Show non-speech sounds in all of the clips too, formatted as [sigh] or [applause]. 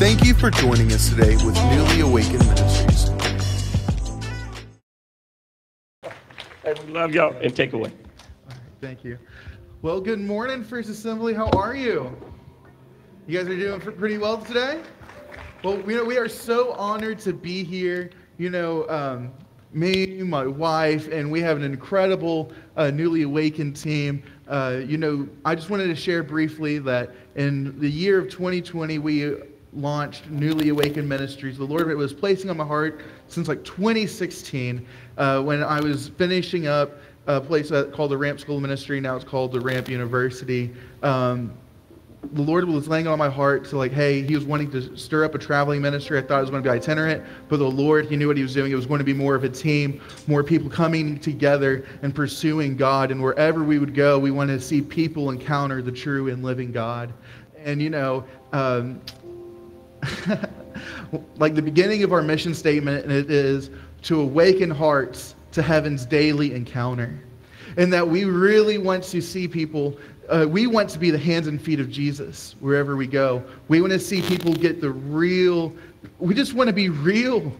Thank you for joining us today with Newly Awakened Ministries. We love y'all and take away. Thank you. Well, good morning, First Assembly. How are you? You guys are doing pretty well today? Well, we, we are so honored to be here. You know, um, me, my wife, and we have an incredible uh, newly awakened team. Uh, you know, I just wanted to share briefly that in the year of 2020, we launched Newly Awakened Ministries. The Lord it was placing on my heart since like 2016 uh, when I was finishing up a place called the Ramp School Ministry. Now it's called the Ramp University. Um, the Lord was laying on my heart to like, hey, He was wanting to stir up a traveling ministry. I thought it was going to be itinerant, but the Lord, He knew what He was doing. It was going to be more of a team, more people coming together and pursuing God. And wherever we would go, we wanted to see people encounter the true and living God. And you know, um, [laughs] like the beginning of our mission statement, and it is to awaken hearts to heaven's daily encounter. And that we really want to see people, uh, we want to be the hands and feet of Jesus wherever we go. We want to see people get the real, we just want to be real.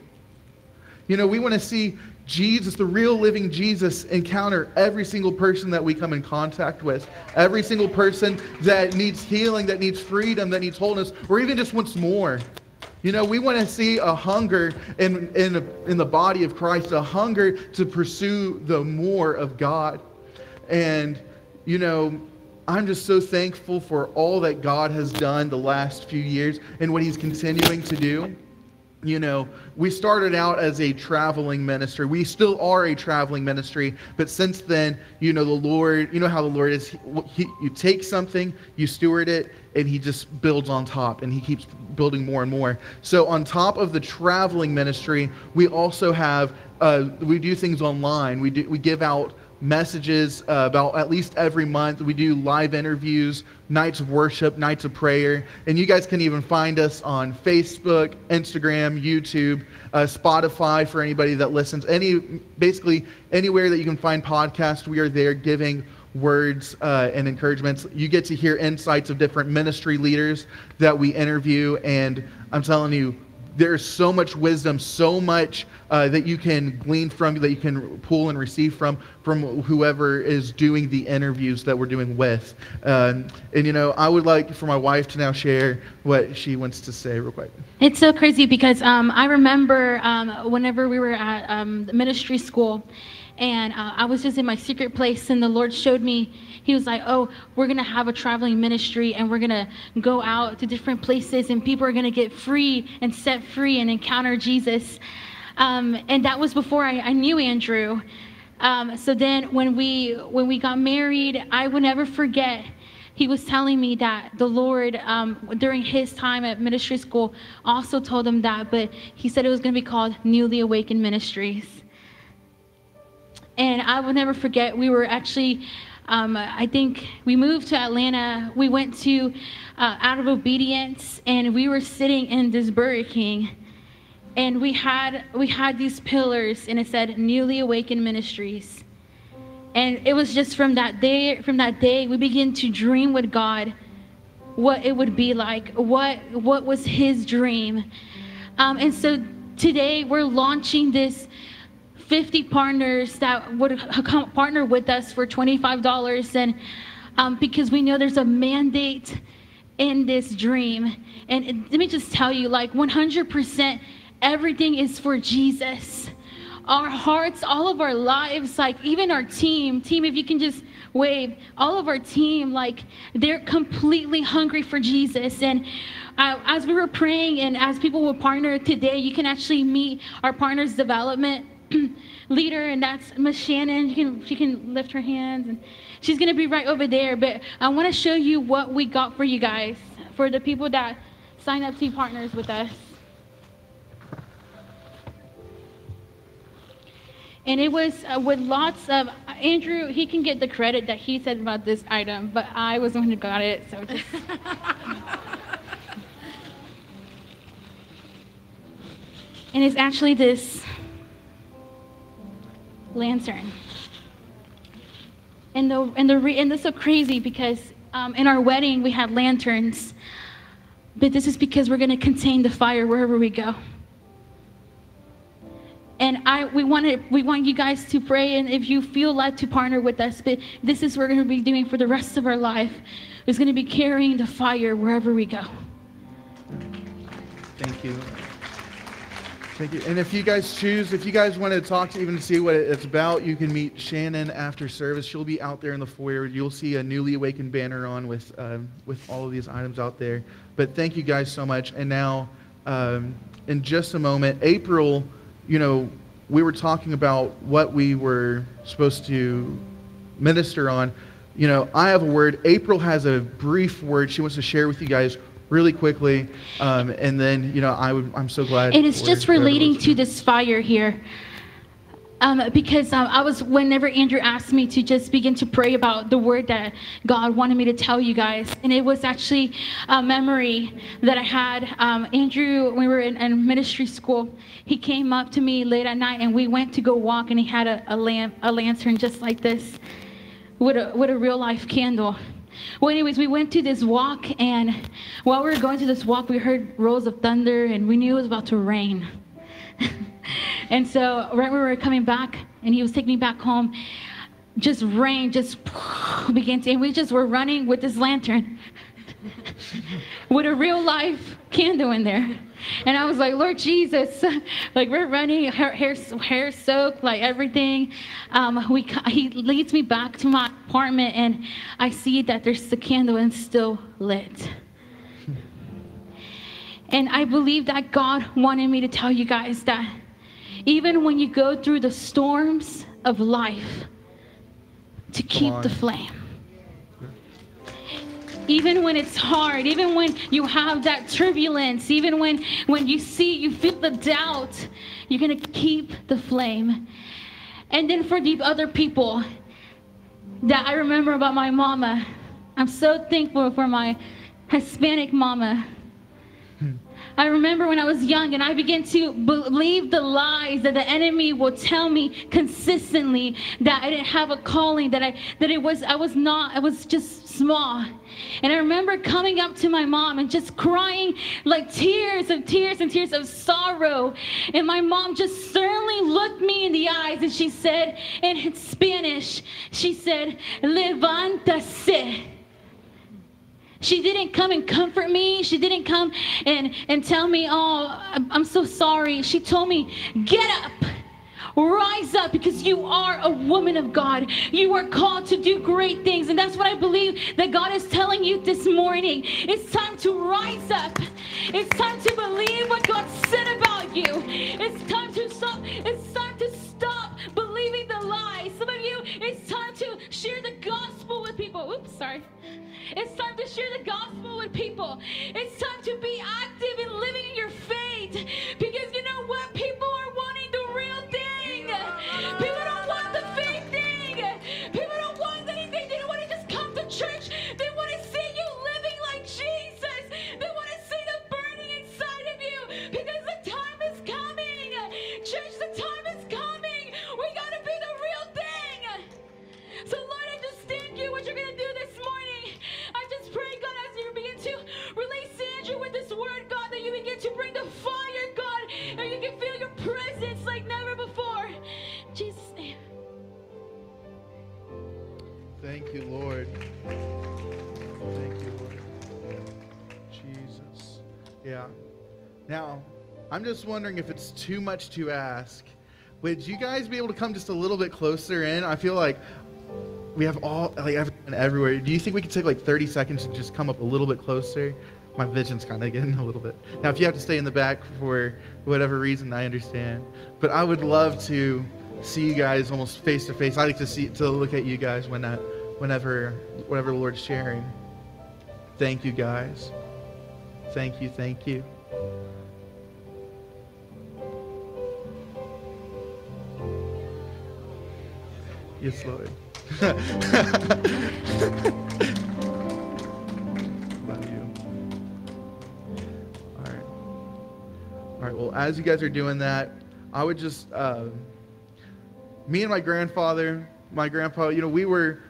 You know, we want to see Jesus, the real living Jesus, encounter every single person that we come in contact with, every single person that needs healing, that needs freedom, that needs wholeness, or even just wants more. You know, we want to see a hunger in, in, in the body of Christ, a hunger to pursue the more of God. And, you know, I'm just so thankful for all that God has done the last few years and what He's continuing to do. You know, we started out as a traveling ministry. We still are a traveling ministry, but since then, you know, the Lord, you know how the Lord is. He, you take something, you steward it, and he just builds on top and he keeps building more and more. So, on top of the traveling ministry, we also have, uh, we do things online. We, do, we give out messages uh, about at least every month. We do live interviews, nights of worship, nights of prayer. And you guys can even find us on Facebook, Instagram, YouTube, uh, Spotify for anybody that listens. Any basically anywhere that you can find podcasts, we are there giving words uh, and encouragements. You get to hear insights of different ministry leaders that we interview, and I'm telling you, there's so much wisdom, so much uh, that you can glean from, that you can pull and receive from, from whoever is doing the interviews that we're doing with. Um, and, you know, I would like for my wife to now share what she wants to say real quick. It's so crazy because um, I remember um, whenever we were at um, ministry school, and uh, I was just in my secret place, and the Lord showed me. He was like, "Oh, we're gonna have a traveling ministry, and we're gonna go out to different places, and people are gonna get free and set free and encounter Jesus." Um, and that was before I, I knew Andrew. Um, so then, when we when we got married, I would never forget. He was telling me that the Lord, um, during his time at ministry school, also told him that, but he said it was going to be called Newly Awakened Ministries. And I will never forget, we were actually, um, I think we moved to Atlanta. We went to uh, Out of Obedience, and we were sitting in this Burger King. And we had we had these pillars, and it said "Newly Awakened Ministries." And it was just from that day, from that day, we began to dream with God, what it would be like, what what was His dream. Um, and so today we're launching this 50 partners that would partner with us for $25 and um, because we know there's a mandate in this dream. And let me just tell you like 100% everything is for jesus. Our hearts all of our lives like even our team team if you can just wave all of our team like they're completely hungry for jesus. And uh, as we were praying and as people will partner today you can actually meet our partners development [clears throat] leader, and that's Miss Shannon. You can she can lift her hands, and she's gonna be right over there. But I want to show you what we got for you guys, for the people that sign up to be partners with us. And it was uh, with lots of Andrew. He can get the credit that he said about this item, but I was the one who got it. So just. [laughs] and it's actually this lantern. And the and the re, and this is so crazy because um, in our wedding we had lanterns, but this is because we're going to contain the fire wherever we go. And I, we want to, we want you guys to pray, and if you feel led to partner with us, but this is what we're going to be doing for the rest of our life. Is going to be carrying the fire wherever we go. Thank you. Thank you. And if you guys choose, if you guys want to talk to even see what it's about, you can meet Shannon after service. She'll be out there in the foyer. You'll see a newly awakened banner on with um, with all of these items out there. But thank you guys so much. And now, um, in just a moment, April, you know, we were talking about what we were supposed to minister on. You know, I have a word. April has a brief word she wants to share with you guys really quickly. Um, and then, you know, I would, I'm so glad. And it's just relating to this fire here. Um, because um, I was, whenever Andrew asked me to just begin to pray about the word that God wanted me to tell you guys, and it was actually a memory that I had. Um, Andrew, when we were in, in ministry school, he came up to me late at night, and we went to go walk, and he had a, a lamp, a lantern just like this, with a with a real life candle. Well, anyways, we went to this walk, and while we were going to this walk, we heard rolls of thunder, and we knew it was about to rain. [laughs] and so, right when we were coming back, and he was taking me back home, just rain just [laughs] began to, and we just were running with this lantern [laughs] with a real life candle in there. And I was like, Lord Jesus, [laughs] like we're running, hair, hair, hair soaked, like everything. Um, we, he leads me back to my apartment, and I see that there's the candle and still lit. [laughs] And I believe that God wanted me to tell you guys that even when you go through the storms of life, to keep the flame even when it's hard even when you have that turbulence even when when you see you feel the doubt you're going to keep the flame. And then for the other people that i remember about my mama i'm so thankful for my hispanic mama I remember when I was young and I began to believe the lies that the enemy will tell me consistently that I didn't have a calling, that I that it was I was not, I was just small. And I remember coming up to my mom and just crying like tears and tears and tears of sorrow. And my mom just sternly looked me in the eyes and she said in Spanish, she said, Levántase. She didn't come and comfort me. She didn't come and, and tell me, oh, I'm, so sorry. She told me, get up. Rise up because you are a woman of God. You are called to do great things. And that's what I believe that God is telling you this morning. It's time to rise up. It's time to believe what God said about you. It's time to stop. It's time to stop believing the lies. Some of you, it's time share the gospel with people. Oops, sorry. It's time to share the gospel with people. It's time to be active in living in your faith. Just wondering if it's too much to ask. Would you guys be able to come just a little bit closer in? I feel like we have all, like everyone everywhere. Do you think we could take like 30 seconds and just come up a little bit closer? My vision's kind of getting a little bit. Now, if you have to stay in the back for whatever reason, I understand. But I would love to see you guys almost face to face. I like to see to look at you guys when that, whenever, whatever the Lord's sharing. Thank you, guys. Thank you. Thank you. Yes, Lord. Love you. All right. All right. Well, as you guys are doing that, I would just, uh, me and my grandfather, my grandpa, you know, we were,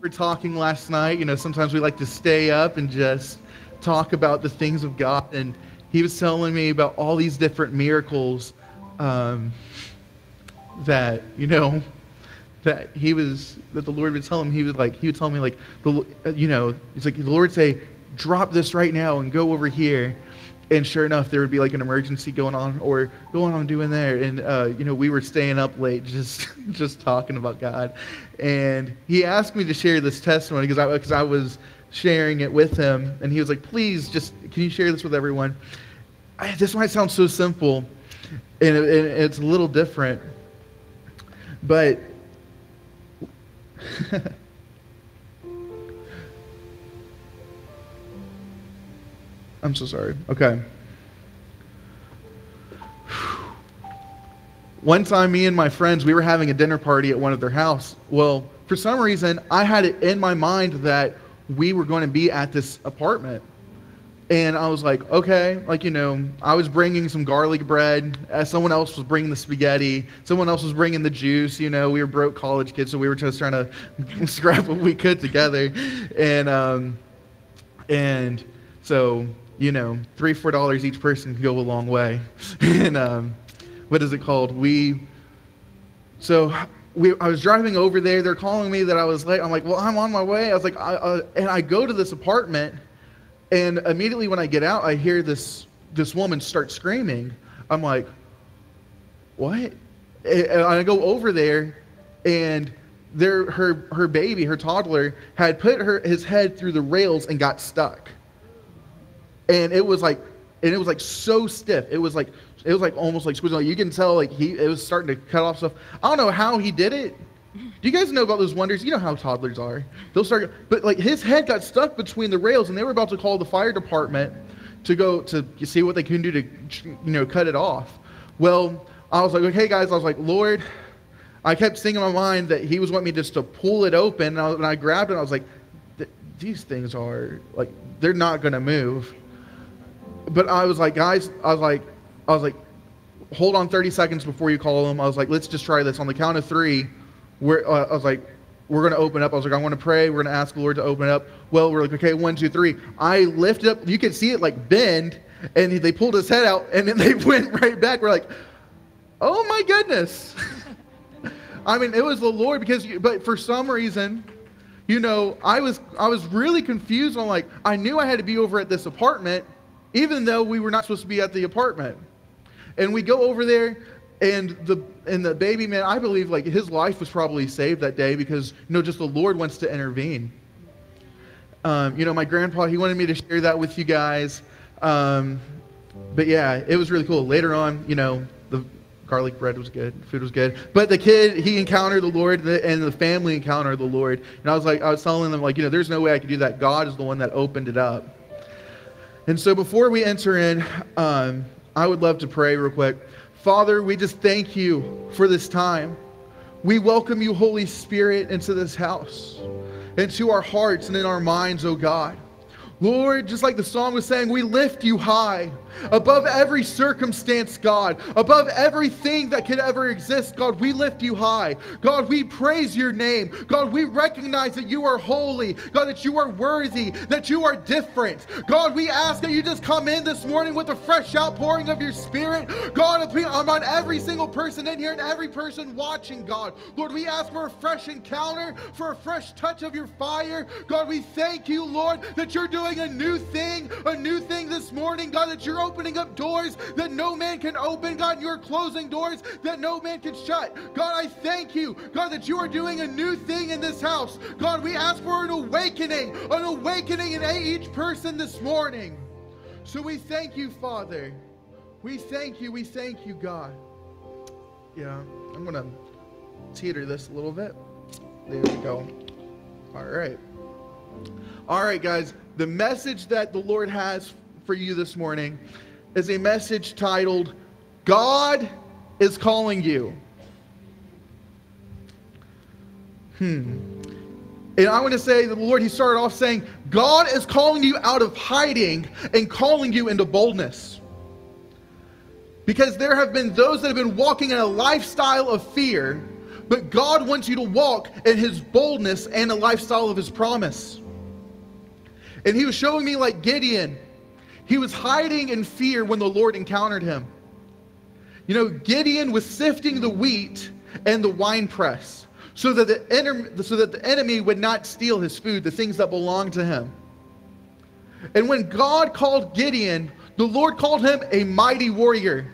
we were talking last night. You know, sometimes we like to stay up and just talk about the things of God, and he was telling me about all these different miracles um, that you know that he was that the Lord would tell him. He would like he would tell me like the you know he's like the Lord would say drop this right now and go over here. And sure enough, there would be like an emergency going on, or going on doing there, and uh, you know we were staying up late [laughs] just just talking about God, and he asked me to share this testimony because I because I was sharing it with him, and he was like, "Please, just can you share this with everyone?" I, this might sound so simple, and, it, and it's a little different, but [laughs] I'm so sorry. Okay. One time, me and my friends, we were having a dinner party at one of their house. Well, for some reason, I had it in my mind that we were going to be at this apartment. And I was like, okay, like, you know, I was bringing some garlic bread. Uh, someone else was bringing the spaghetti. Someone else was bringing the juice. You know, we were broke college kids, so we were just trying to [laughs] scrap what we could together. And, um, and so, you know, three, four dollars each person can go a long way. [laughs] and, um, what is it called? We, so we, I was driving over there. They're calling me that I was late. I'm like, well, I'm on my way. I was like, I, uh, and I go to this apartment and immediately when I get out, I hear this this woman start screaming. I'm like, what? And I go over there, and there her her baby, her toddler, had put her his head through the rails and got stuck. And it was like, and it was like so stiff. It was like it was like almost like squeezing. You can tell like he it was starting to cut off stuff. I don't know how he did it. Do you guys know about those wonders? You know how toddlers are. They'll start, but like his head got stuck between the rails, and they were about to call the fire department to go to see what they can do to, you know, cut it off. Well, I was like, okay, guys. I was like, Lord, I kept thinking in my mind that He was wanting me just to pull it open, and I, and I grabbed it. and I was like, these things are like they're not gonna move. But I was like, guys, I was like, I was like, hold on 30 seconds before you call them. I was like, let's just try this on the count of three we're, uh, I was like, we're going to open up. I was like, I want to pray. We're going to ask the Lord to open up. Well, we're like, okay, one, two, three. I lifted up. You could see it like bend, and they pulled his head out, and then [laughs] they went right back. We're like, oh my goodness. [laughs] I mean, it was the Lord because, you, but for some reason, you know, I was I was really confused. I'm like, I knew I had to be over at this apartment, even though we were not supposed to be at the apartment. And we go over there and the and the baby man i believe like his life was probably saved that day because you know just the lord wants to intervene. Um, you know my grandpa he wanted me to share that with you guys. Um, but yeah it was really cool. Later on you know the garlic bread was good food was good. But the kid he encountered the lord and the family encountered the lord. And i was like i was telling them like you know there's no way i could do that. God is the one that opened it up. And so before we enter in um, i would love to pray real quick Father, we just thank you for this time. We welcome you, Holy Spirit, into this house, into our hearts and in our minds, oh God. Lord, just like the song was saying, we lift you high above every circumstance, God, above everything that could ever exist, God, we lift you high. God, we praise your name. God, we recognize that you are holy, God, that you are worthy, that you are different. God, we ask that you just come in this morning with a fresh outpouring of your spirit. God, I'm on every single person in here and every person watching, God. Lord, we ask for a fresh encounter, for a fresh touch of your fire. God, we thank you, Lord, that you're doing a new thing, a new thing this morning, God, that you're opening up doors that no man can open. God, you're closing doors that no man can shut. God, I thank you, God, that you are doing a new thing in this house. God, we ask for an awakening, an awakening in each person this morning. So we thank you, Father. We thank you. We thank you, God. Yeah, I'm going to teeter this a little bit. There we go. All right. All right, guys. The message that the Lord has for you this morning is a message titled, God is Calling You. Hmm. And I want to say that the Lord, He started off saying, God is calling you out of hiding and calling you into boldness. Because there have been those that have been walking in a lifestyle of fear, but God wants you to walk in His boldness and a lifestyle of His promise. And he was showing me like Gideon. He was hiding in fear when the Lord encountered him. You know, Gideon was sifting the wheat and the winepress so that the, enemy, so that the enemy would not steal his food, the things that belonged to him. And when God called Gideon, the Lord called him a mighty warrior,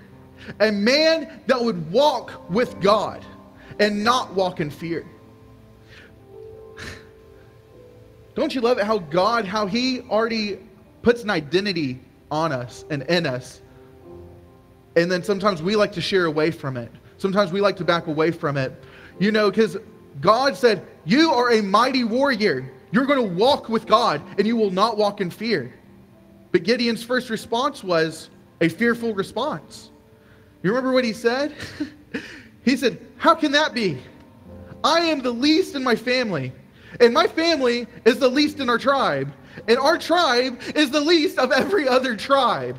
a man that would walk with God and not walk in fear. [sighs] Don't you love it how God, how He already puts an identity on us and in us? And then sometimes we like to share away from it. Sometimes we like to back away from it. You know, because God said, You are a mighty warrior. You're going to walk with God and you will not walk in fear. But Gideon's first response was a fearful response. You remember what he said? [laughs] he said, How can that be? I am the least in my family, and my family is the least in our tribe, and our tribe is the least of every other tribe.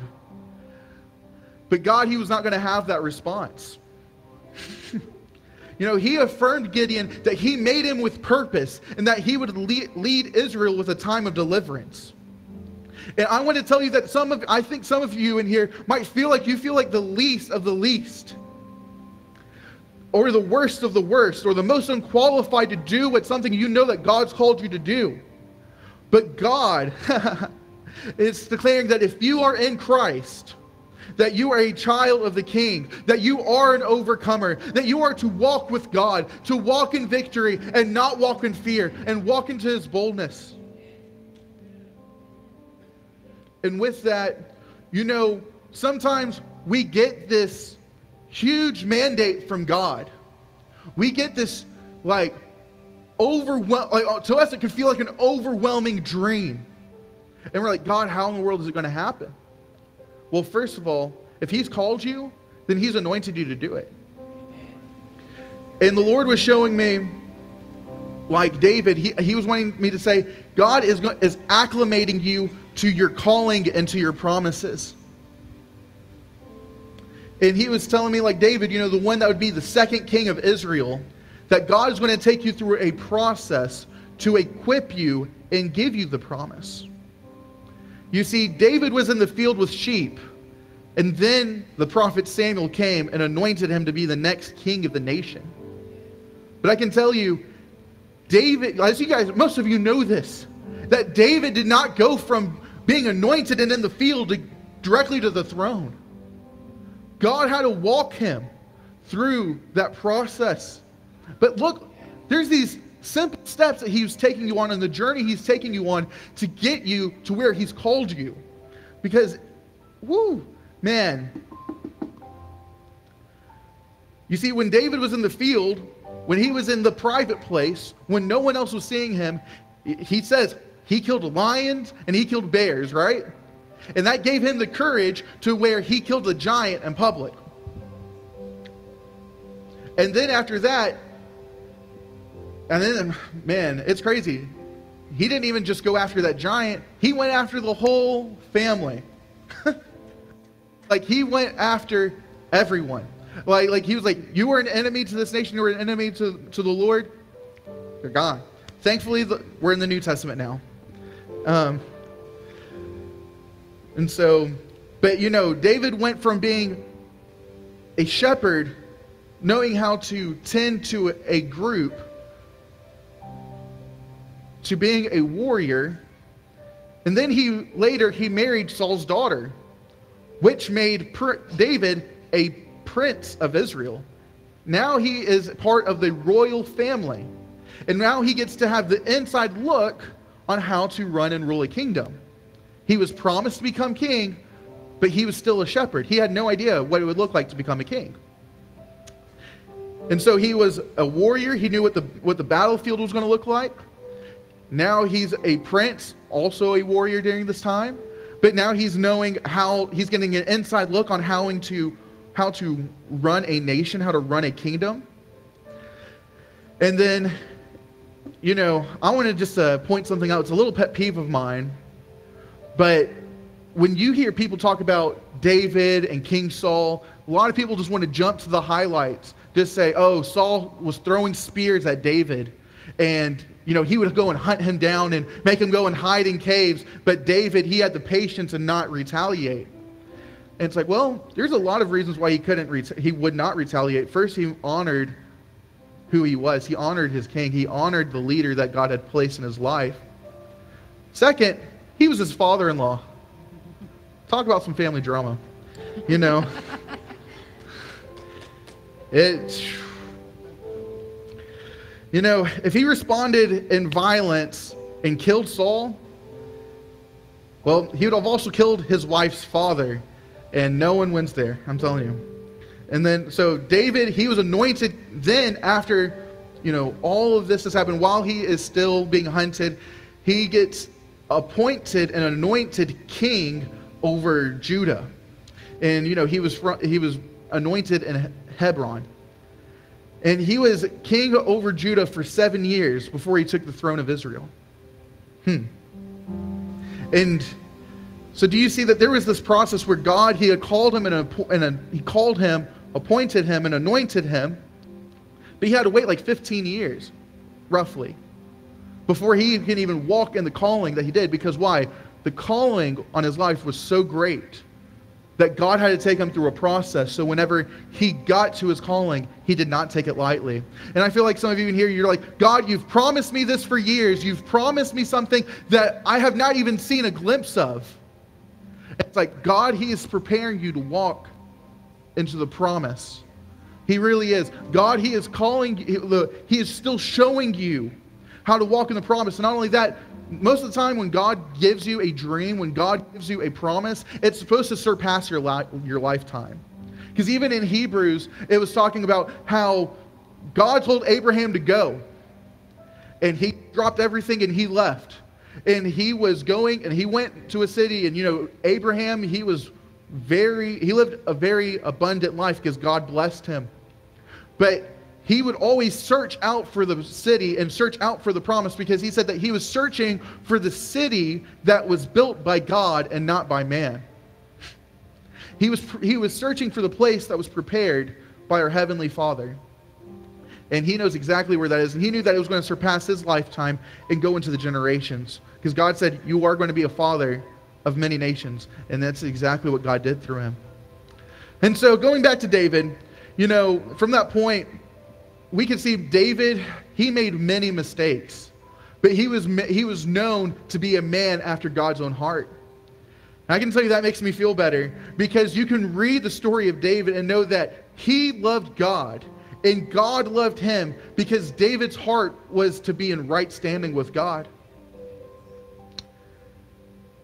But God, he was not going to have that response. [laughs] you know, he affirmed Gideon that he made him with purpose and that he would lead, lead Israel with a time of deliverance. And I want to tell you that some of, I think some of you in here might feel like you feel like the least of the least, or the worst of the worst, or the most unqualified to do what something you know that God's called you to do. But God [laughs] is declaring that if you are in Christ, that you are a child of the King, that you are an overcomer, that you are to walk with God, to walk in victory and not walk in fear, and walk into his boldness. And with that, you know, sometimes we get this huge mandate from God. We get this like overwhelm like uh, to us it can feel like an overwhelming dream. And we're like, God, how in the world is it going to happen? Well, first of all, if he's called you, then he's anointed you to do it. And the Lord was showing me like David, he, he was wanting me to say, God is, is acclimating you to your calling and to your promises. And he was telling me, like David, you know, the one that would be the second king of Israel, that God is going to take you through a process to equip you and give you the promise. You see, David was in the field with sheep, and then the prophet Samuel came and anointed him to be the next king of the nation. But I can tell you, David, as you guys, most of you know this, that David did not go from being anointed and in the field to, directly to the throne. God had to walk him through that process. But look, there's these simple steps that he's taking you on and the journey he's taking you on to get you to where he's called you. Because, whoo, man. You see, when David was in the field, when he was in the private place, when no one else was seeing him, he says, he killed lions and he killed bears, right? And that gave him the courage to where he killed a giant in public. And then after that, and then, man, it's crazy. He didn't even just go after that giant, he went after the whole family. [laughs] like, he went after everyone. Like, like he was like, You were an enemy to this nation, you were an enemy to, to the Lord, you're gone. Thankfully, we're in the New Testament now. Um, and so, but you know, David went from being a shepherd, knowing how to tend to a group, to being a warrior. And then he later he married Saul's daughter, which made David a prince of Israel. Now he is part of the royal family. And now he gets to have the inside look on how to run and rule a kingdom. He was promised to become king, but he was still a shepherd. He had no idea what it would look like to become a king. And so he was a warrior. He knew what the, what the battlefield was going to look like. Now he's a prince, also a warrior during this time. But now he's knowing how, he's getting an inside look on how to, how to run a nation, how to run a kingdom. And then you know, I want to just uh, point something out. It's a little pet peeve of mine. But when you hear people talk about David and King Saul, a lot of people just want to jump to the highlights. Just say, oh, Saul was throwing spears at David. And you know, he would go and hunt him down and make him go and hide in caves. But David, he had the patience to not retaliate. And it's like, well, there's a lot of reasons why he couldn't, ret- he would not retaliate. First, he honored who he was. He honored his king. He honored the leader that God had placed in his life. Second, he was his father-in-law. Talk about some family drama. You know, [laughs] it. You know, if he responded in violence and killed Saul, well, he would have also killed his wife's father, and no one wins there. I'm telling you. And then, so David, he was anointed then after, you know, all of this has happened. While he is still being hunted, he gets appointed and anointed king over Judah. And, you know, he was, he was anointed in Hebron. And he was king over Judah for seven years before he took the throne of Israel. Hmm. And so do you see that there was this process where God, he had called him and, and he called him, appointed him and anointed him, but he had to wait like 15 years, roughly, before he can even walk in the calling that he did. Because why? The calling on his life was so great that God had to take him through a process. So whenever he got to his calling, he did not take it lightly. And I feel like some of you in here, you're like, God, you've promised me this for years. You've promised me something that I have not even seen a glimpse of. It's like God, He is preparing you to walk into the promise. He really is. God, He is calling you, He is still showing you how to walk in the promise. And not only that, most of the time when God gives you a dream, when God gives you a promise, it's supposed to surpass your, li- your lifetime. Because even in Hebrews, it was talking about how God told Abraham to go. And he dropped everything and he left. And he was going and he went to a city. And, you know, Abraham, he was very, he lived a very abundant life because God blessed him. But he would always search out for the city and search out for the promise because he said that he was searching for the city that was built by God and not by man. He was, he was searching for the place that was prepared by our Heavenly Father. And he knows exactly where that is. And he knew that it was going to surpass his lifetime and go into the generations. Because God said, You are going to be a father of many nations. And that's exactly what God did through him. And so, going back to David, you know, from that point, we can see David, he made many mistakes, but he was, he was known to be a man after God's own heart. And I can tell you that makes me feel better because you can read the story of David and know that he loved God and God loved him because David's heart was to be in right standing with God.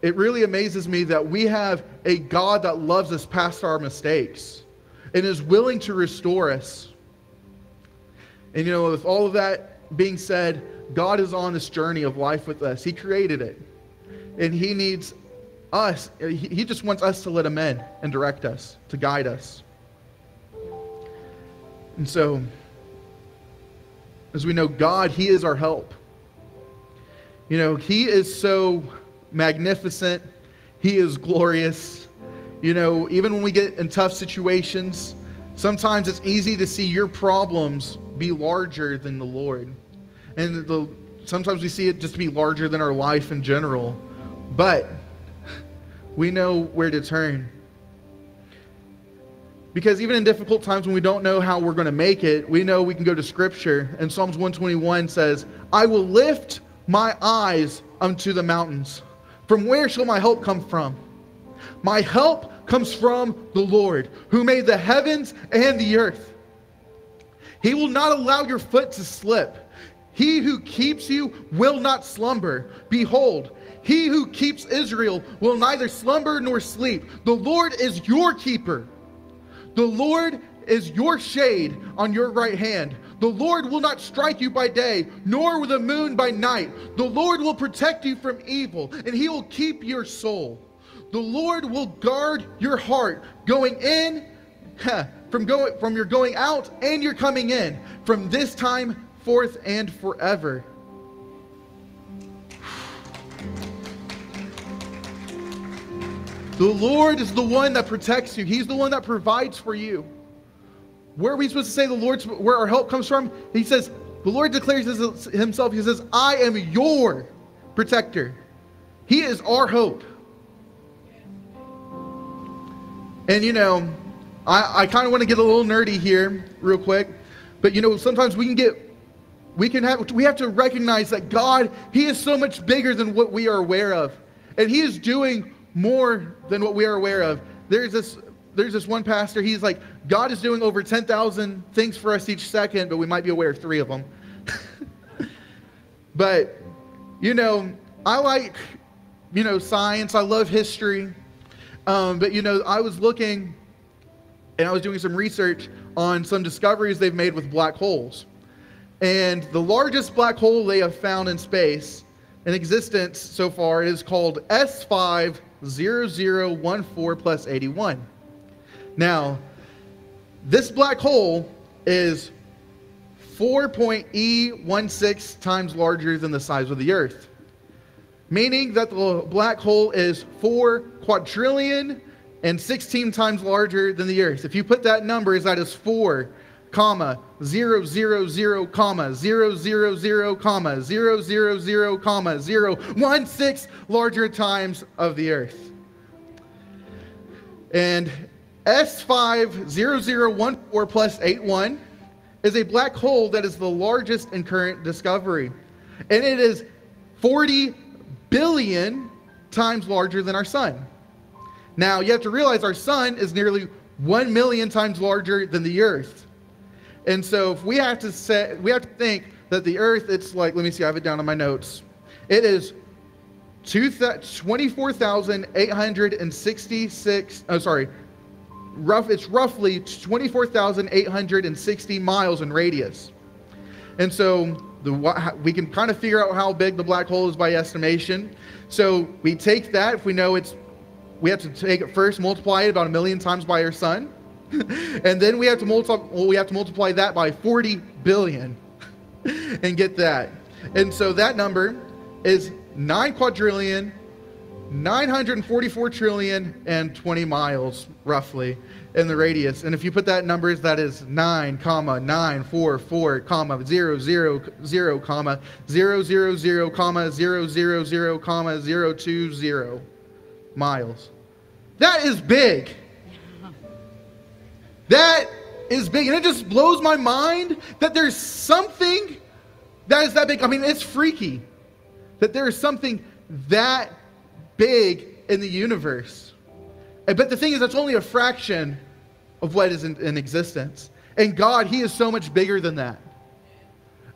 It really amazes me that we have a God that loves us past our mistakes and is willing to restore us. And you know, with all of that being said, God is on this journey of life with us. He created it. And He needs us, He just wants us to let Him in and direct us, to guide us. And so, as we know, God, He is our help. You know, He is so magnificent, He is glorious. You know, even when we get in tough situations, sometimes it's easy to see your problems be larger than the Lord. And the, sometimes we see it just be larger than our life in general. But we know where to turn. Because even in difficult times when we don't know how we're going to make it, we know we can go to Scripture. And Psalms 121 says, I will lift my eyes unto the mountains. From where shall my help come from? My help comes from the Lord, who made the heavens and the earth. He will not allow your foot to slip. He who keeps you will not slumber. Behold, he who keeps Israel will neither slumber nor sleep. The Lord is your keeper. The Lord is your shade on your right hand. The Lord will not strike you by day, nor with the moon by night. The Lord will protect you from evil, and he will keep your soul. The Lord will guard your heart going in from going from your going out and your coming in from this time forth and forever. The Lord is the one that protects you. He's the one that provides for you. Where are we supposed to say the Lord's where our help comes from? He says, the Lord declares himself, he says, I am your protector. He is our hope. And you know, I, I kind of want to get a little nerdy here, real quick. But you know, sometimes we can get we can have we have to recognize that God, He is so much bigger than what we are aware of. And He is doing more than what we are aware of. There's this there's this one pastor, he's like, God is doing over 10,000 things for us each second, but we might be aware of three of them. [laughs] but, you know, I like, you know, science. I love history. Um, but, you know, I was looking and I was doing some research on some discoveries they've made with black holes. And the largest black hole they have found in space in existence so far is called S50014 plus 81. Now, this black hole is 4.E16 times larger than the size of the Earth, meaning that the black hole is 4 quadrillion and 16 times larger than the Earth. If you put that number, is that is 4 comma 0 0 0 comma 0 0 0 comma 0 0 0 comma 0 1 6 larger times of the earth and S50014 plus 81 is a black hole that is the largest in current discovery. And it is 40 billion times larger than our sun. Now, you have to realize our sun is nearly 1 million times larger than the earth. And so if we have to set we have to think that the earth it's like let me see I have it down on my notes. It is 24,866 oh sorry rough, it's roughly 24,860 miles in radius. And so the, we can kind of figure out how big the black hole is by estimation. So we take that, if we know it's, we have to take it first, multiply it about a million times by our sun. [laughs] and then we have to multiply, well, we have to multiply that by 40 billion [laughs] and get that. And so that number is 9 quadrillion 944 trillion and 20 miles roughly in the radius. And if you put that in numbers that is 9 comma 944 comma 0 0 0 comma 0 0 0 comma 0 0 0 comma 0 2 0 miles. That is big. That is big. And it just blows my mind that there's something that is that big. I mean it's freaky that there is something that big in the universe. But the thing is, that's only a fraction of what is in, in, existence. And God, He is so much bigger than that.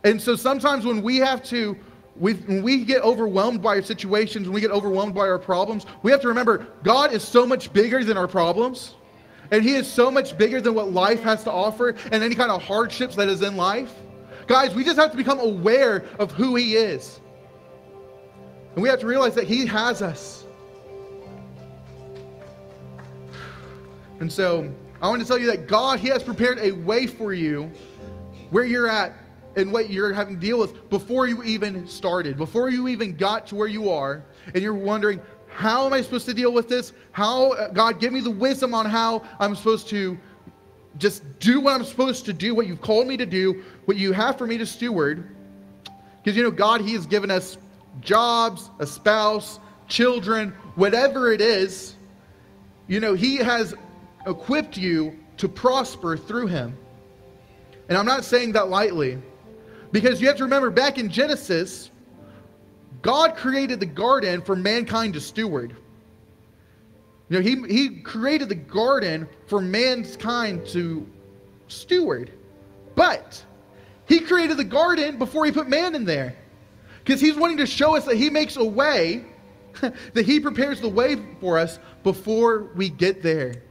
And so sometimes when we have to, when we get overwhelmed by our situations, when we get overwhelmed by our problems, we have to remember God is so much bigger than our problems. And He is so much bigger than what life has to offer and any kind of hardships that is in life. Guys, we just have to become aware of who He is. And we have to realize that He has us. And so I want to tell you that God, He has prepared a way for you where you're at and what you're having to deal with before you even started, before you even got to where you are, and you're wondering, how am I supposed to deal with this? How, uh, God, give me the wisdom on how I'm supposed to just do what I'm supposed to do, what you've called me to do, what you have for me to steward. Because, you know, God, He has given us jobs, a spouse, children, whatever it is, you know, He has equipped you to prosper through Him. And I'm not saying that lightly, because you have to remember back in Genesis, God created the garden for mankind to steward. You know, he, he created the garden for mankind to steward. But he created the garden before he put man in there. Because he's wanting to show us that he makes a way, [laughs] that he prepares the way for us before we get there.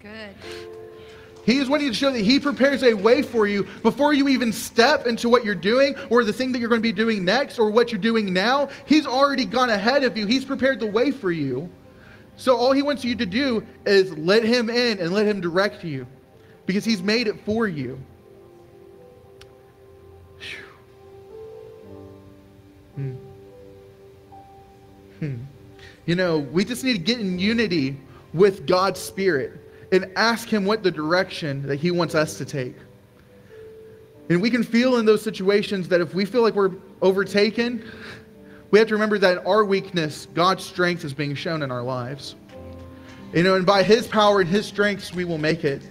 Good. He is wanting to show that he prepares a way for you before you even step into what you're doing or the thing that you're going to be doing next or what you're doing now. He's already gone ahead of you. He's prepared the way for you. So all he wants you to do is let him in and let him direct you because he's made it for you. Hmm. Hmm. You know, we just need to get in unity with God's Spirit and ask Him what the direction that He wants us to take. And we can feel in those situations that if we feel like we're overtaken, we have to remember that in our weakness, God's strength is being shown in our lives. You know, and by his power and his strengths, we will make it.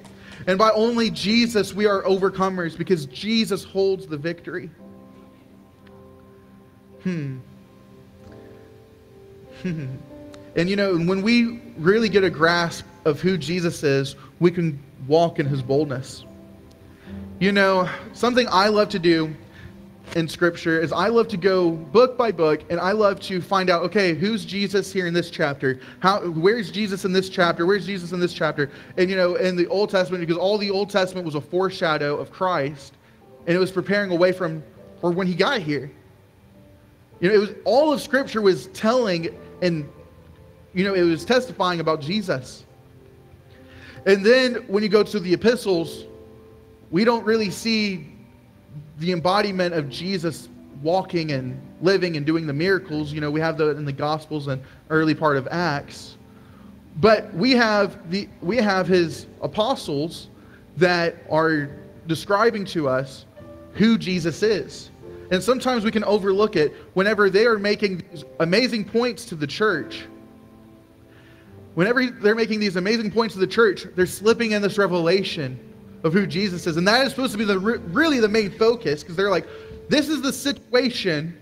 And by only Jesus, we are overcomers because Jesus holds the victory. Hmm. [laughs] and you know, when we really get a grasp of who Jesus is, we can walk in his boldness. You know, something I love to do in scripture is I love to go book by book and I love to find out, okay, who's Jesus here in this chapter? How where's Jesus in this chapter? Where's Jesus in this chapter? And you know, in the Old Testament, because all the Old Testament was a foreshadow of Christ, and it was preparing a way from for when he got here. You know, it was all of scripture was telling and you know, it was testifying about Jesus. And then when you go to the epistles, we don't really see the embodiment of Jesus walking and living and doing the miracles. You know, we have that in the Gospels and early part of Acts. But we have the we have his apostles that are describing to us who Jesus is. And sometimes we can overlook it whenever they are making these amazing points to the church. Whenever they're making these amazing points to the church, they're slipping in this revelation of who Jesus is. And that is supposed to be the really the main focus because they're like, this is the situation.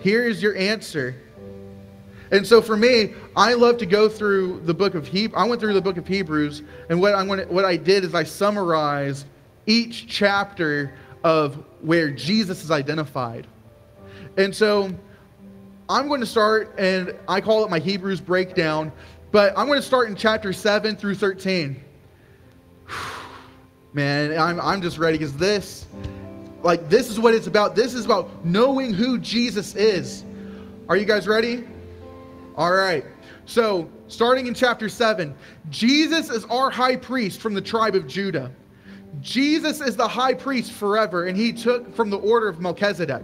Here is your answer. And so for me, I love to go through the book of Hebrews. I went through the book of Hebrews, and what I what I did is I summarized each chapter of where Jesus is identified. And so I'm going to start, and I call it my Hebrews breakdown, but I'm going to start in chapter 7 through 13 [sighs] man, I'm, I'm just ready because this, like, this is what it's about. This is about knowing who Jesus is. Are you guys ready? All right. So, starting in chapter 7, Jesus is our high priest from the tribe of Judah. Jesus is the high priest forever, and he took from the order of Melchizedek.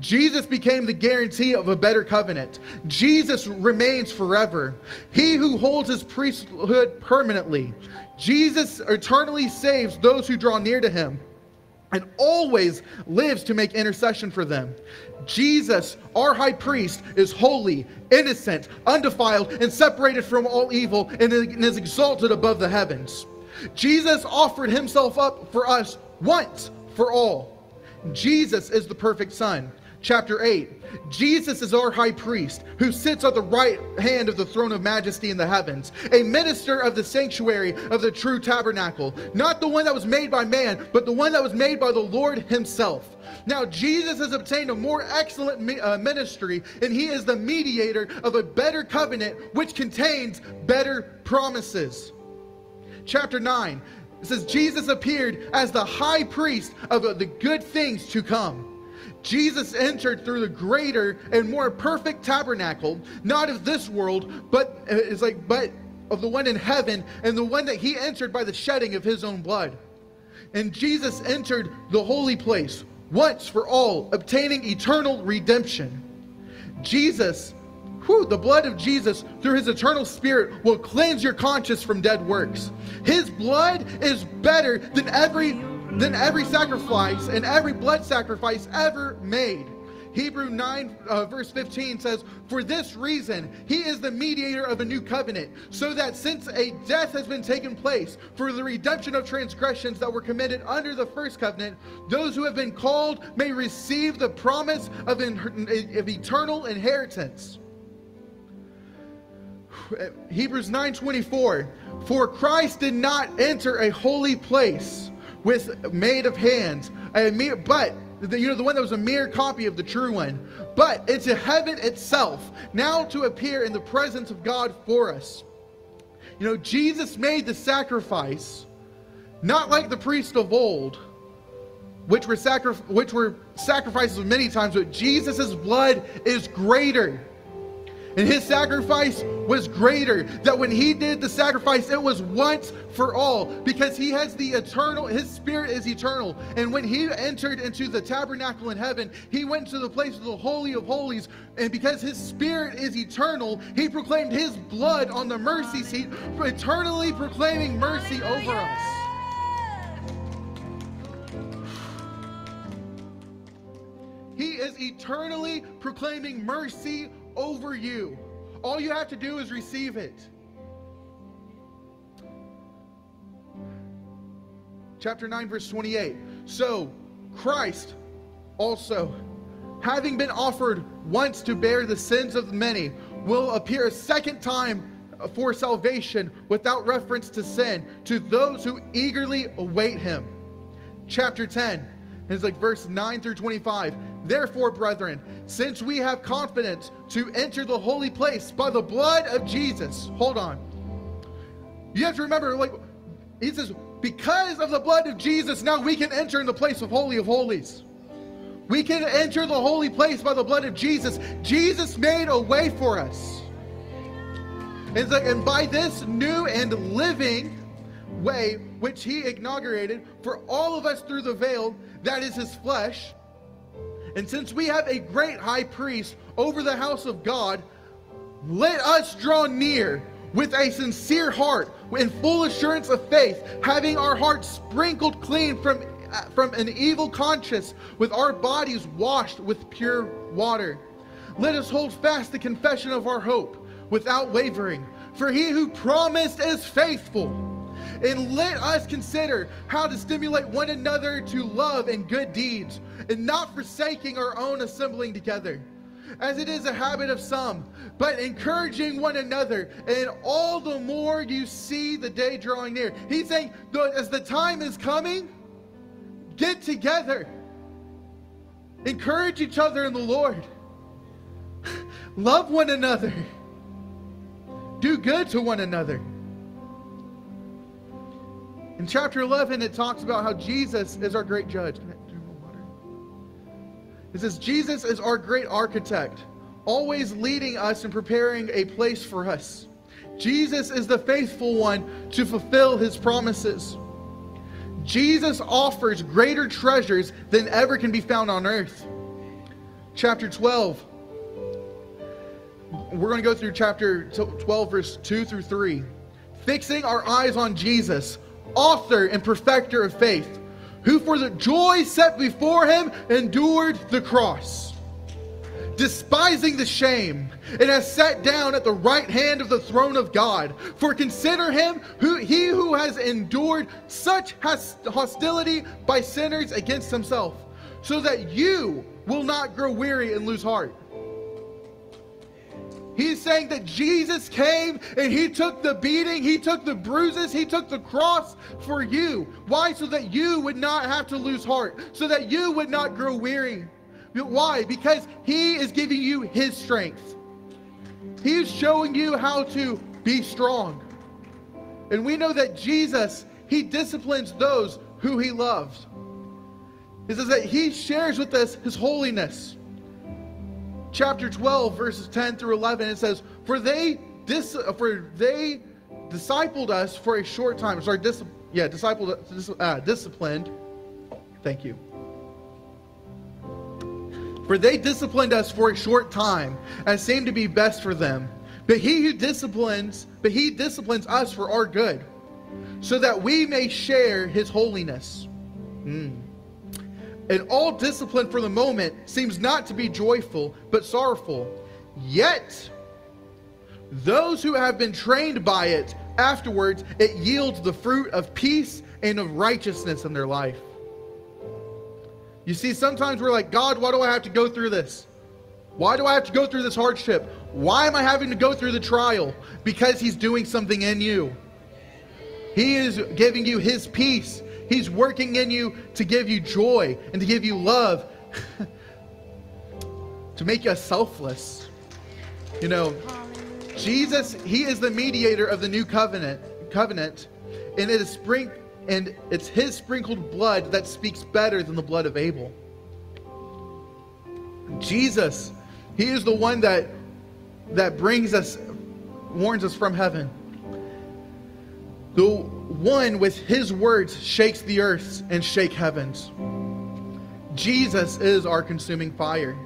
Jesus became the guarantee of a better covenant. Jesus remains forever. He who holds his priesthood permanently. Jesus eternally saves those who draw near to him and always lives to make intercession for them. Jesus, our high priest, is holy, innocent, undefiled, and separated from all evil, and is exalted above the heavens. Jesus offered himself up for us once for all. Jesus is the perfect Son. Chapter 8 Jesus is our high priest who sits at the right hand of the throne of majesty in the heavens, a minister of the sanctuary of the true tabernacle, not the one that was made by man, but the one that was made by the Lord himself. Now, Jesus has obtained a more excellent uh, ministry, and he is the mediator of a better covenant which contains better promises chapter 9. It says, Jesus appeared as the high priest of the good things to come. Jesus entered through the greater and more perfect tabernacle, not of this world, but uh, it's like, but of the one in heaven, and the one that he entered by the shedding of his own blood. And Jesus entered the holy place once for all, obtaining eternal redemption. Jesus Whew, the blood of Jesus through his eternal spirit will cleanse your conscience from dead works. His blood is better than every than every sacrifice and every blood sacrifice ever made. Hebrew 9, uh, verse 15 says, For this reason, he is the mediator of a new covenant, so that since a death has been taken place for the redemption of transgressions that were committed under the first covenant, those who have been called may receive the promise of, in, of eternal inheritance. Hebrews 9:24 For Christ did not enter a holy place with made of hands a mere but the, you know the one that was a mere copy of the true one but into heaven itself now to appear in the presence of God for us. You know Jesus made the sacrifice not like the priest of old which were sacri- which were sacrifices many times but Jesus' blood is greater and his sacrifice was greater. That when he did the sacrifice, it was once for all because he has the eternal, his spirit is eternal. And when he entered into the tabernacle in heaven, he went to the place of the Holy of Holies. And because his spirit is eternal, he proclaimed his blood on the mercy seat, eternally proclaiming mercy over us. He is eternally proclaiming mercy over you. All you have to do is receive it. Chapter 9, verse 28. So, Christ also, having been offered once to bear the sins of many, will appear a second time for salvation without reference to sin to those who eagerly await him. Chapter 10 is like verse 9 through 25. Therefore, brethren, since we have confidence to enter the holy place by the blood of Jesus, hold on. You have to remember, like, he says, because of the blood of Jesus, now we can enter in the place of Holy of Holies. We can enter the holy place by the blood of Jesus. Jesus made a way for us. And, like, and by this new and living way, which he inaugurated for all of us through the veil, that is his flesh. And since we have a great high priest over the house of God, let us draw near with a sincere heart, in full assurance of faith, having our hearts sprinkled clean from, uh, from an evil conscience, with our bodies washed with pure water. Let us hold fast the confession of our hope without wavering. For he who promised is faithful. And let us consider how to stimulate one another to love and good deeds, and not forsaking our own assembling together, as it is a habit of some, but encouraging one another, and all the more you see the day drawing near. He's saying, as the time is coming, get together, encourage each other in the Lord, [laughs] love one another. Do good to one another. In chapter 11, it talks about how Jesus is our great judge. It says, Jesus is our great architect, always leading us and preparing a place for us. Jesus is the faithful one to fulfill his promises. Jesus offers greater treasures than ever can be found on earth. Chapter 12, we're going to go through chapter 12, verse 2 through 3. Fixing our eyes on Jesus, author and perfecter of faith, who for the joy set before him endured the cross, despising the shame, and has sat down at the right hand of the throne of God. For consider him who he who has endured such hostility by sinners against himself, so that you will not grow weary and lose heart. He's saying that Jesus came and he took the beating, he took the bruises, he took the cross for you. Why? So that you would not have to lose heart, so that you would not grow weary. Why? Because he is giving you his strength. He's showing you how to be strong. And we know that Jesus, he disciplines those who he loves. He says that he shares with us his holiness chapter 12, verses 10 through 11, it says, For they dis- for they discipled us for a short time. Sorry, dis- yeah, discipled, dis- uh, disciplined. Thank you. For they disciplined us for a short time, and seemed to be best for them. But he who disciplines, but he disciplines us for our good, so that we may share his holiness. Mm. And all discipline for the moment seems not to be joyful, but sorrowful. Yet, those who have been trained by it, afterwards, it yields the fruit of peace and of righteousness in their life. You see, sometimes we're like, God, why do I have to go through this? Why do I have to go through this hardship? Why am I having to go through the trial? Because He's doing something in you. He is giving you His peace. He's working in you to give you joy and to give you love, [laughs] to make you selfless. You know, Jesus, He is the mediator of the new covenant, covenant, and it is spring and it's His sprinkled blood that speaks better than the blood of Abel. Jesus, He is the one that that brings us, warns us from heaven. The one with his words shakes the earth and shake heavens. Jesus is our consuming fire.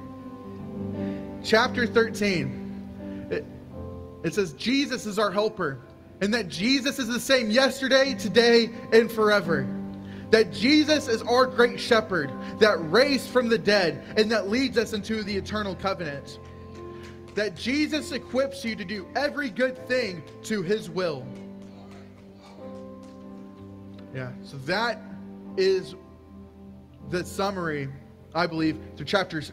Chapter 13, it, it says, Jesus is our helper, and that Jesus is the same yesterday, today, and forever. that Jesus is our great shepherd that raised from the dead and that leads us into the eternal covenant. That Jesus equips you to do every good thing to his will. Yeah, so that is the summary, I believe, to chapters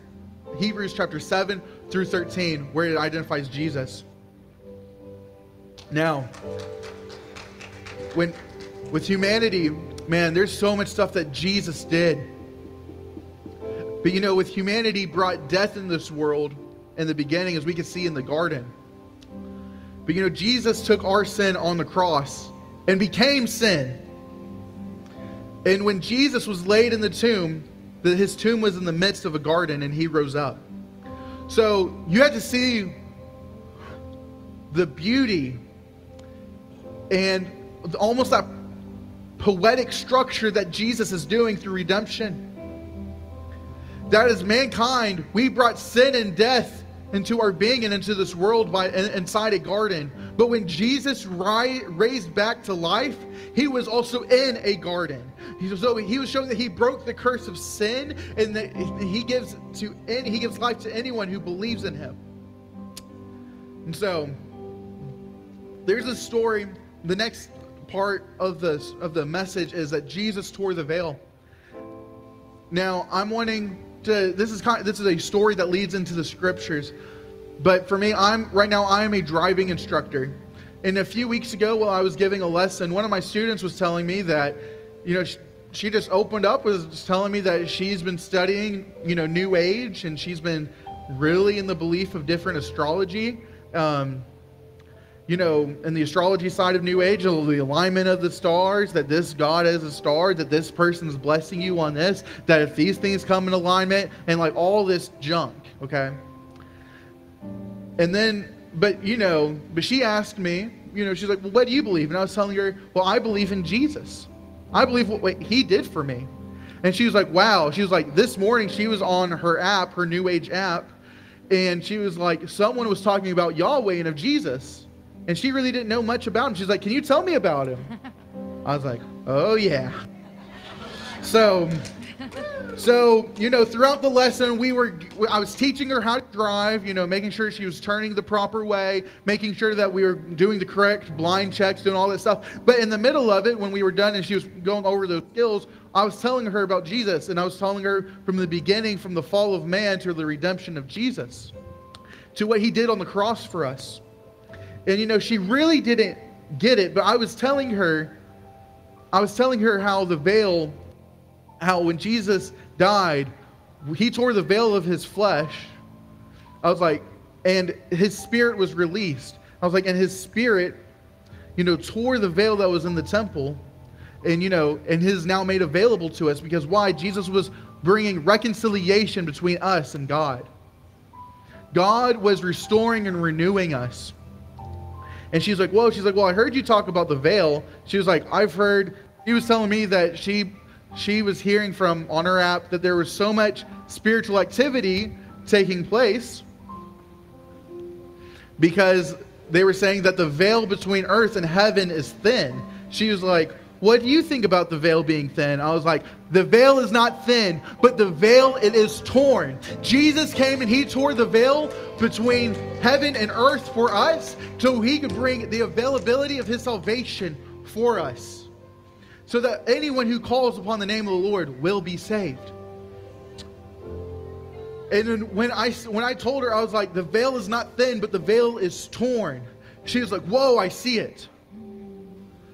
Hebrews chapter 7 through 13, where it identifies Jesus. Now, when with humanity, man, there's so much stuff that Jesus did. But you know, with humanity brought death in this world in the beginning, as we can see in the garden. But you know, Jesus took our sin on the cross and became sin. And when Jesus was laid in the tomb, that his tomb was in the midst of a garden and he rose up. So you had to see the beauty and almost that poetic structure that Jesus is doing through redemption. That as mankind, we brought sin and death into our being and into this world by inside a garden. But when Jesus ri- raised back to life, he was also in a garden. So he was showing that he broke the curse of sin and that he gives to any, he gives life to anyone who believes in him. And so there's a story. The next part of the of the message is that Jesus tore the veil. Now I'm wanting to. This is kind. Of, this is a story that leads into the scriptures. But for me, I'm right now. I am a driving instructor. And a few weeks ago, while I was giving a lesson, one of my students was telling me that, you know, she, she just opened up, was telling me that she's been studying, you know, New Age, and she's been really in the belief of different astrology. Um, you know, in the astrology side of New Age, the alignment of the stars, that this God is a star, that this person is blessing you on this, that if these things come in alignment, and like all this junk, okay? And then, but you know, but she asked me, you know, she's like, well, what do you believe? And I was telling her, well, I believe in Jesus. I believe what, what he did for me. And she was like, wow. She was like, this morning she was on her app, her New Age app, and she was like, someone was talking about Yahweh and of Jesus. And she really didn't know much about him. She's like, can you tell me about him? [laughs] I was like, oh, yeah. So so, you know, throughout the lesson, we were, I was teaching her how to drive, you know, making sure she was turning the proper way, making sure that we were doing the correct blind checks, doing all that stuff. But in the middle of it, when we were done and she was going over those skills, I was telling her about Jesus. And I was telling her from the beginning, from the fall of man to the redemption of Jesus, to what he did on the cross for us. And, you know, she really didn't get it, but I was telling her, I was telling her how the veil how when Jesus died, he tore the veil of his flesh. I was like, and his spirit was released. I was like, and his spirit, you know, tore the veil that was in the temple, and you know, and his now made available to us because why? Jesus was bringing reconciliation between us and God. God was restoring and renewing us. And she's like, Whoa, she's like, Well, I heard you talk about the veil. She was like, I've heard, he was telling me that she she was hearing from on her app that there was so much spiritual activity taking place because they were saying that the veil between earth and heaven is thin. She was like, What do you think about the veil being thin? I was like, The veil is not thin, but the veil it is torn. Jesus came and he tore the veil between heaven and earth for us so he could bring the availability of his salvation for us so that anyone who calls upon the name of the Lord will be saved. And then when I when I told her, I was like, the veil is not thin, but the veil is torn. She was like, Whoa, I see it.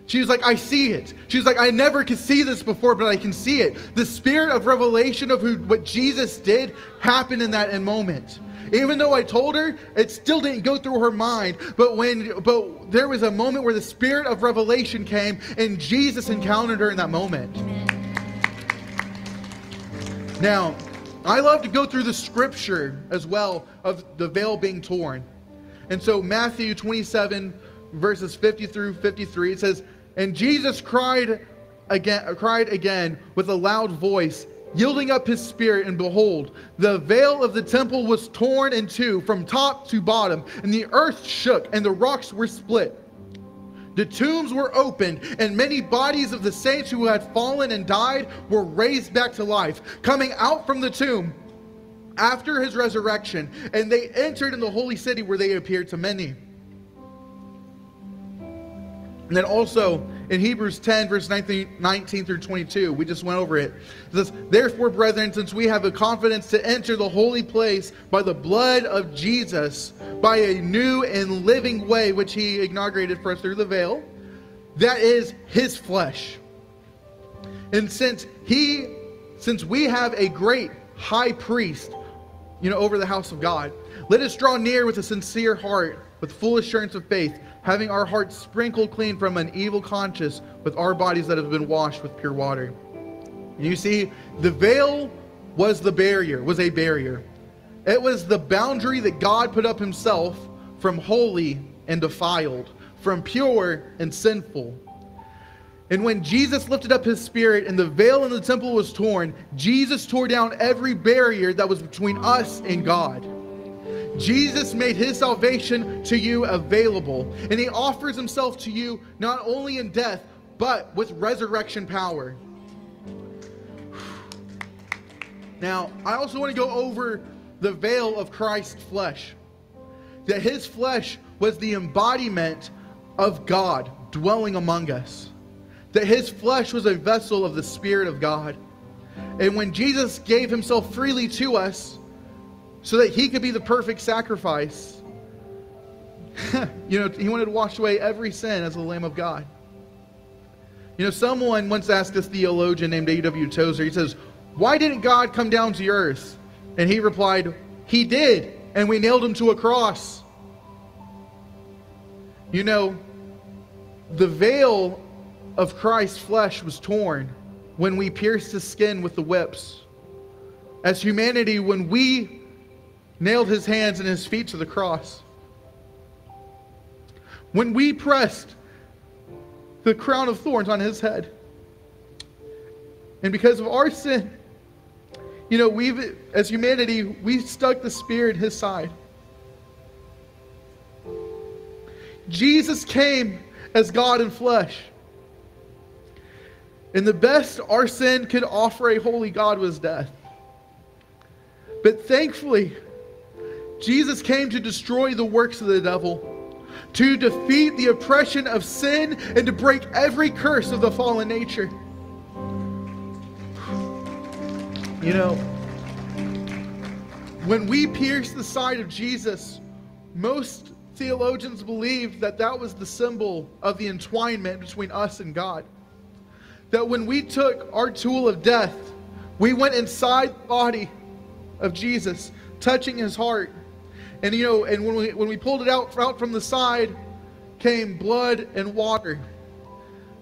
She was like, I see it. She was like, I never could see this before, but I can see it. The spirit of revelation of who, what Jesus did happened in that moment. Even though I told her, it still didn't go through her mind. But when but there was a moment where the spirit of revelation came and Jesus encountered her in that moment. Now, I love to go through the scripture as well of the veil being torn. And so Matthew 27 verses 50 through 53 it says, "And Jesus cried again cried again with a loud voice, yielding up his spirit, and behold, the veil of the temple was torn in two from top to bottom, and the earth shook, and the rocks were split. the tombs were opened, and many bodies of the saints who had fallen and died were raised back to life, coming out from the tomb after his resurrection, and they entered in the holy city where they appeared to many. And then also in Hebrews 10, verse 19, 19, through 22, we just went over it. It says, Therefore, brethren, since we have a confidence to enter the holy place by the blood of Jesus, by a new and living way which he inaugurated for us through the veil, that is his flesh. And since he, since we have a great high priest, you know, over the house of God, let us draw near with a sincere heart, with full assurance of faith having our hearts sprinkled clean from an evil conscience, with our bodies that have been washed with pure water. You see, the veil was the barrier, was a barrier. It was the boundary that God put up himself from holy and defiled, from pure and sinful. And when Jesus lifted up his spirit and the veil in the temple was torn, Jesus tore down every barrier that was between us and God. Jesus made his salvation to you available, and he offers himself to you not only in death, but with resurrection power. Now, I also want to go over the veil of Christ's flesh. That his flesh was the embodiment of God dwelling among us. That his flesh was a vessel of the Spirit of God. And when Jesus gave himself freely to us, so that he could be the perfect sacrifice. [laughs] you know, he wanted to wash away every sin as the Lamb of God. You know, someone once asked this theologian named A.W. Tozer, he says, Why didn't God come down to the earth? And he replied, He did, and we nailed him to a cross. You know, the veil of Christ's flesh was torn when we pierced his skin with the whips. As humanity, when we nailed his hands and his feet to the cross. When we pressed the crown of thorns on his head, and because of our sin, you know, we've, as humanity, we stuck the spear in his side. Jesus came as God in flesh. And the best our sin could offer a holy God was death. But thankfully, Jesus came to destroy the works of the devil, to defeat the oppression of sin, and to break every curse of the fallen nature. You know, when we pierce the side of Jesus, most theologians believe that that was the symbol of the entwinement between us and God. That when we took our tool of death, we went inside the body of Jesus, touching his heart, and you know, and when we when we pulled it out, out from the side, came blood and water.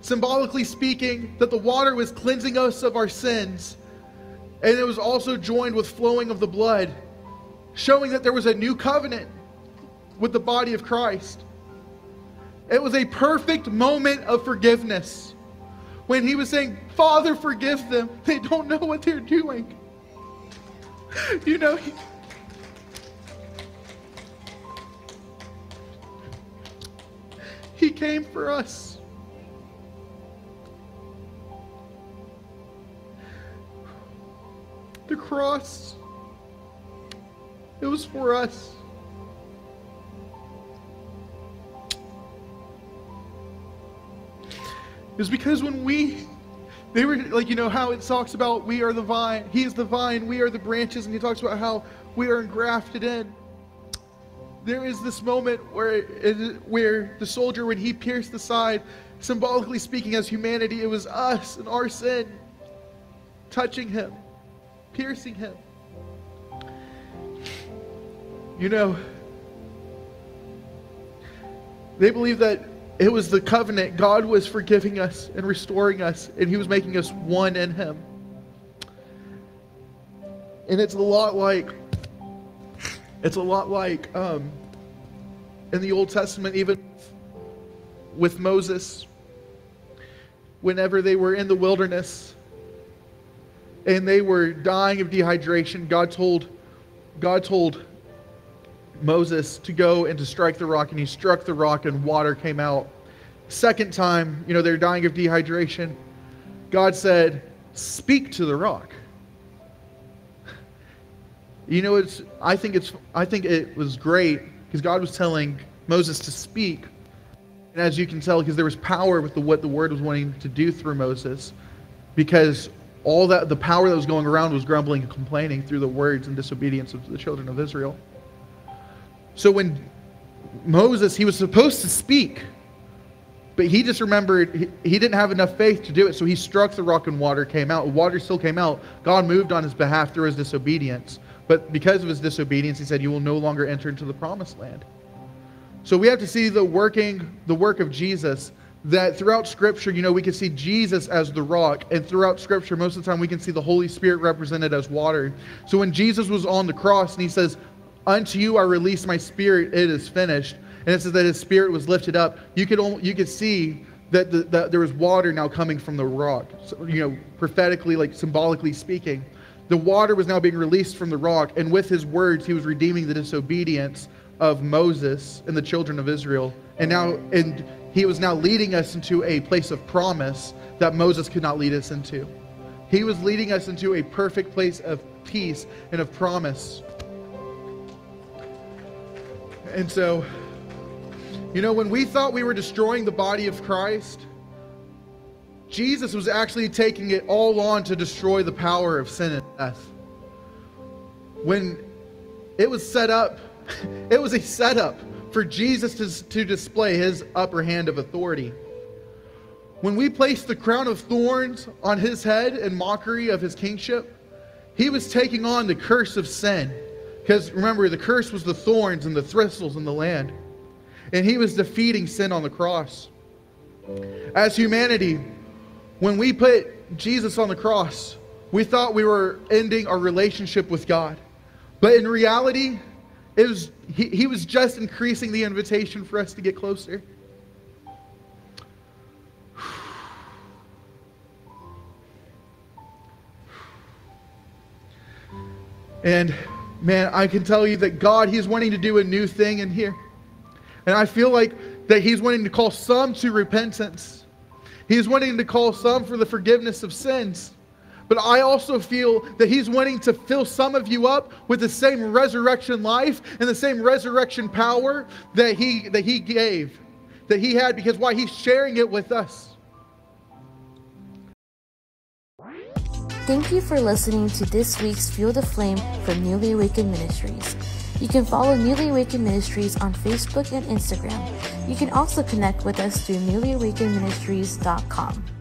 Symbolically speaking, that the water was cleansing us of our sins, and it was also joined with flowing of the blood, showing that there was a new covenant with the body of Christ. It was a perfect moment of forgiveness when he was saying, Father, forgive them. They don't know what they're doing. [laughs] You know, He came for us. The cross, it was for us. It was because when we, they were like, you know, how it talks about we are the vine, He is the vine, we are the branches, and He talks about how we are engrafted in there is this moment where it, where the soldier, when he pierced the side, symbolically speaking, as humanity, it was us and our sin touching him, piercing him. You know, they believe that it was the covenant. God was forgiving us and restoring us, and He was making us one in Him. And it's a lot like it's a lot like um, in the Old Testament, even with Moses, whenever they were in the wilderness and they were dying of dehydration, God told, God told Moses to go and to strike the rock, and he struck the rock, and water came out. second time, you know, they're dying of dehydration, God said, Speak to the rock. You know, it's, I, think it's, I think it was great because God was telling Moses to speak. And as you can tell, because there was power with the, what the word was wanting to do through Moses, because all that the power that was going around was grumbling and complaining through the words and disobedience of the children of Israel. So when Moses, he was supposed to speak, but he just remembered he, he, didn't have enough faith to do it. So he struck the rock and water came out. Water still came out. God moved on his behalf through his disobedience. But because of his disobedience, he said, You will no longer enter into the promised land. So we have to see the working, the work of Jesus. That throughout Scripture, you know, we can see Jesus as the rock, and throughout Scripture, most of the time, we can see the Holy Spirit represented as water. So when Jesus was on the cross and he says, Unto you I release my spirit, it is finished. And it says that his spirit was lifted up. You could, only, you could see that, the, there was water now coming from the rock, so, you know, prophetically, like symbolically speaking. The water was now being released from the rock, and with his words, he was redeeming the disobedience of Moses and the children of Israel. And now, and he was now leading us into a place of promise that Moses could not lead us into. He was leading us into a perfect place of peace and of promise. And so, you know, when we thought we were destroying the body of Christ, Jesus was actually taking it all on to destroy the power of sin and death. When it was set up, [laughs] it was a setup for Jesus to, to display his upper hand of authority. When we placed the crown of thorns on his head in mockery of his kingship, he was taking on the curse of sin. Because remember, the curse was the thorns and the thistles in the land. And he was defeating sin on the cross. As humanity, when we put Jesus on the cross, we thought we were ending our relationship with God. But in reality, it was, he, he was just increasing the invitation for us to get closer. And man, I can tell you that God, He's wanting to do a new thing in here. And I feel like that He's wanting to call some to repentance. He's wanting to call some for the forgiveness of sins. But I also feel that He's wanting to fill some of you up with the same resurrection life and the same resurrection power that He, that he gave, that He had, because why? He's sharing it with us. Thank you for listening to this week's Fuel the Flame from Newly Awakened Ministries. You can follow Newly Awakened Ministries on Facebook and Instagram. You can also connect with us through newlyawakenedministries.com.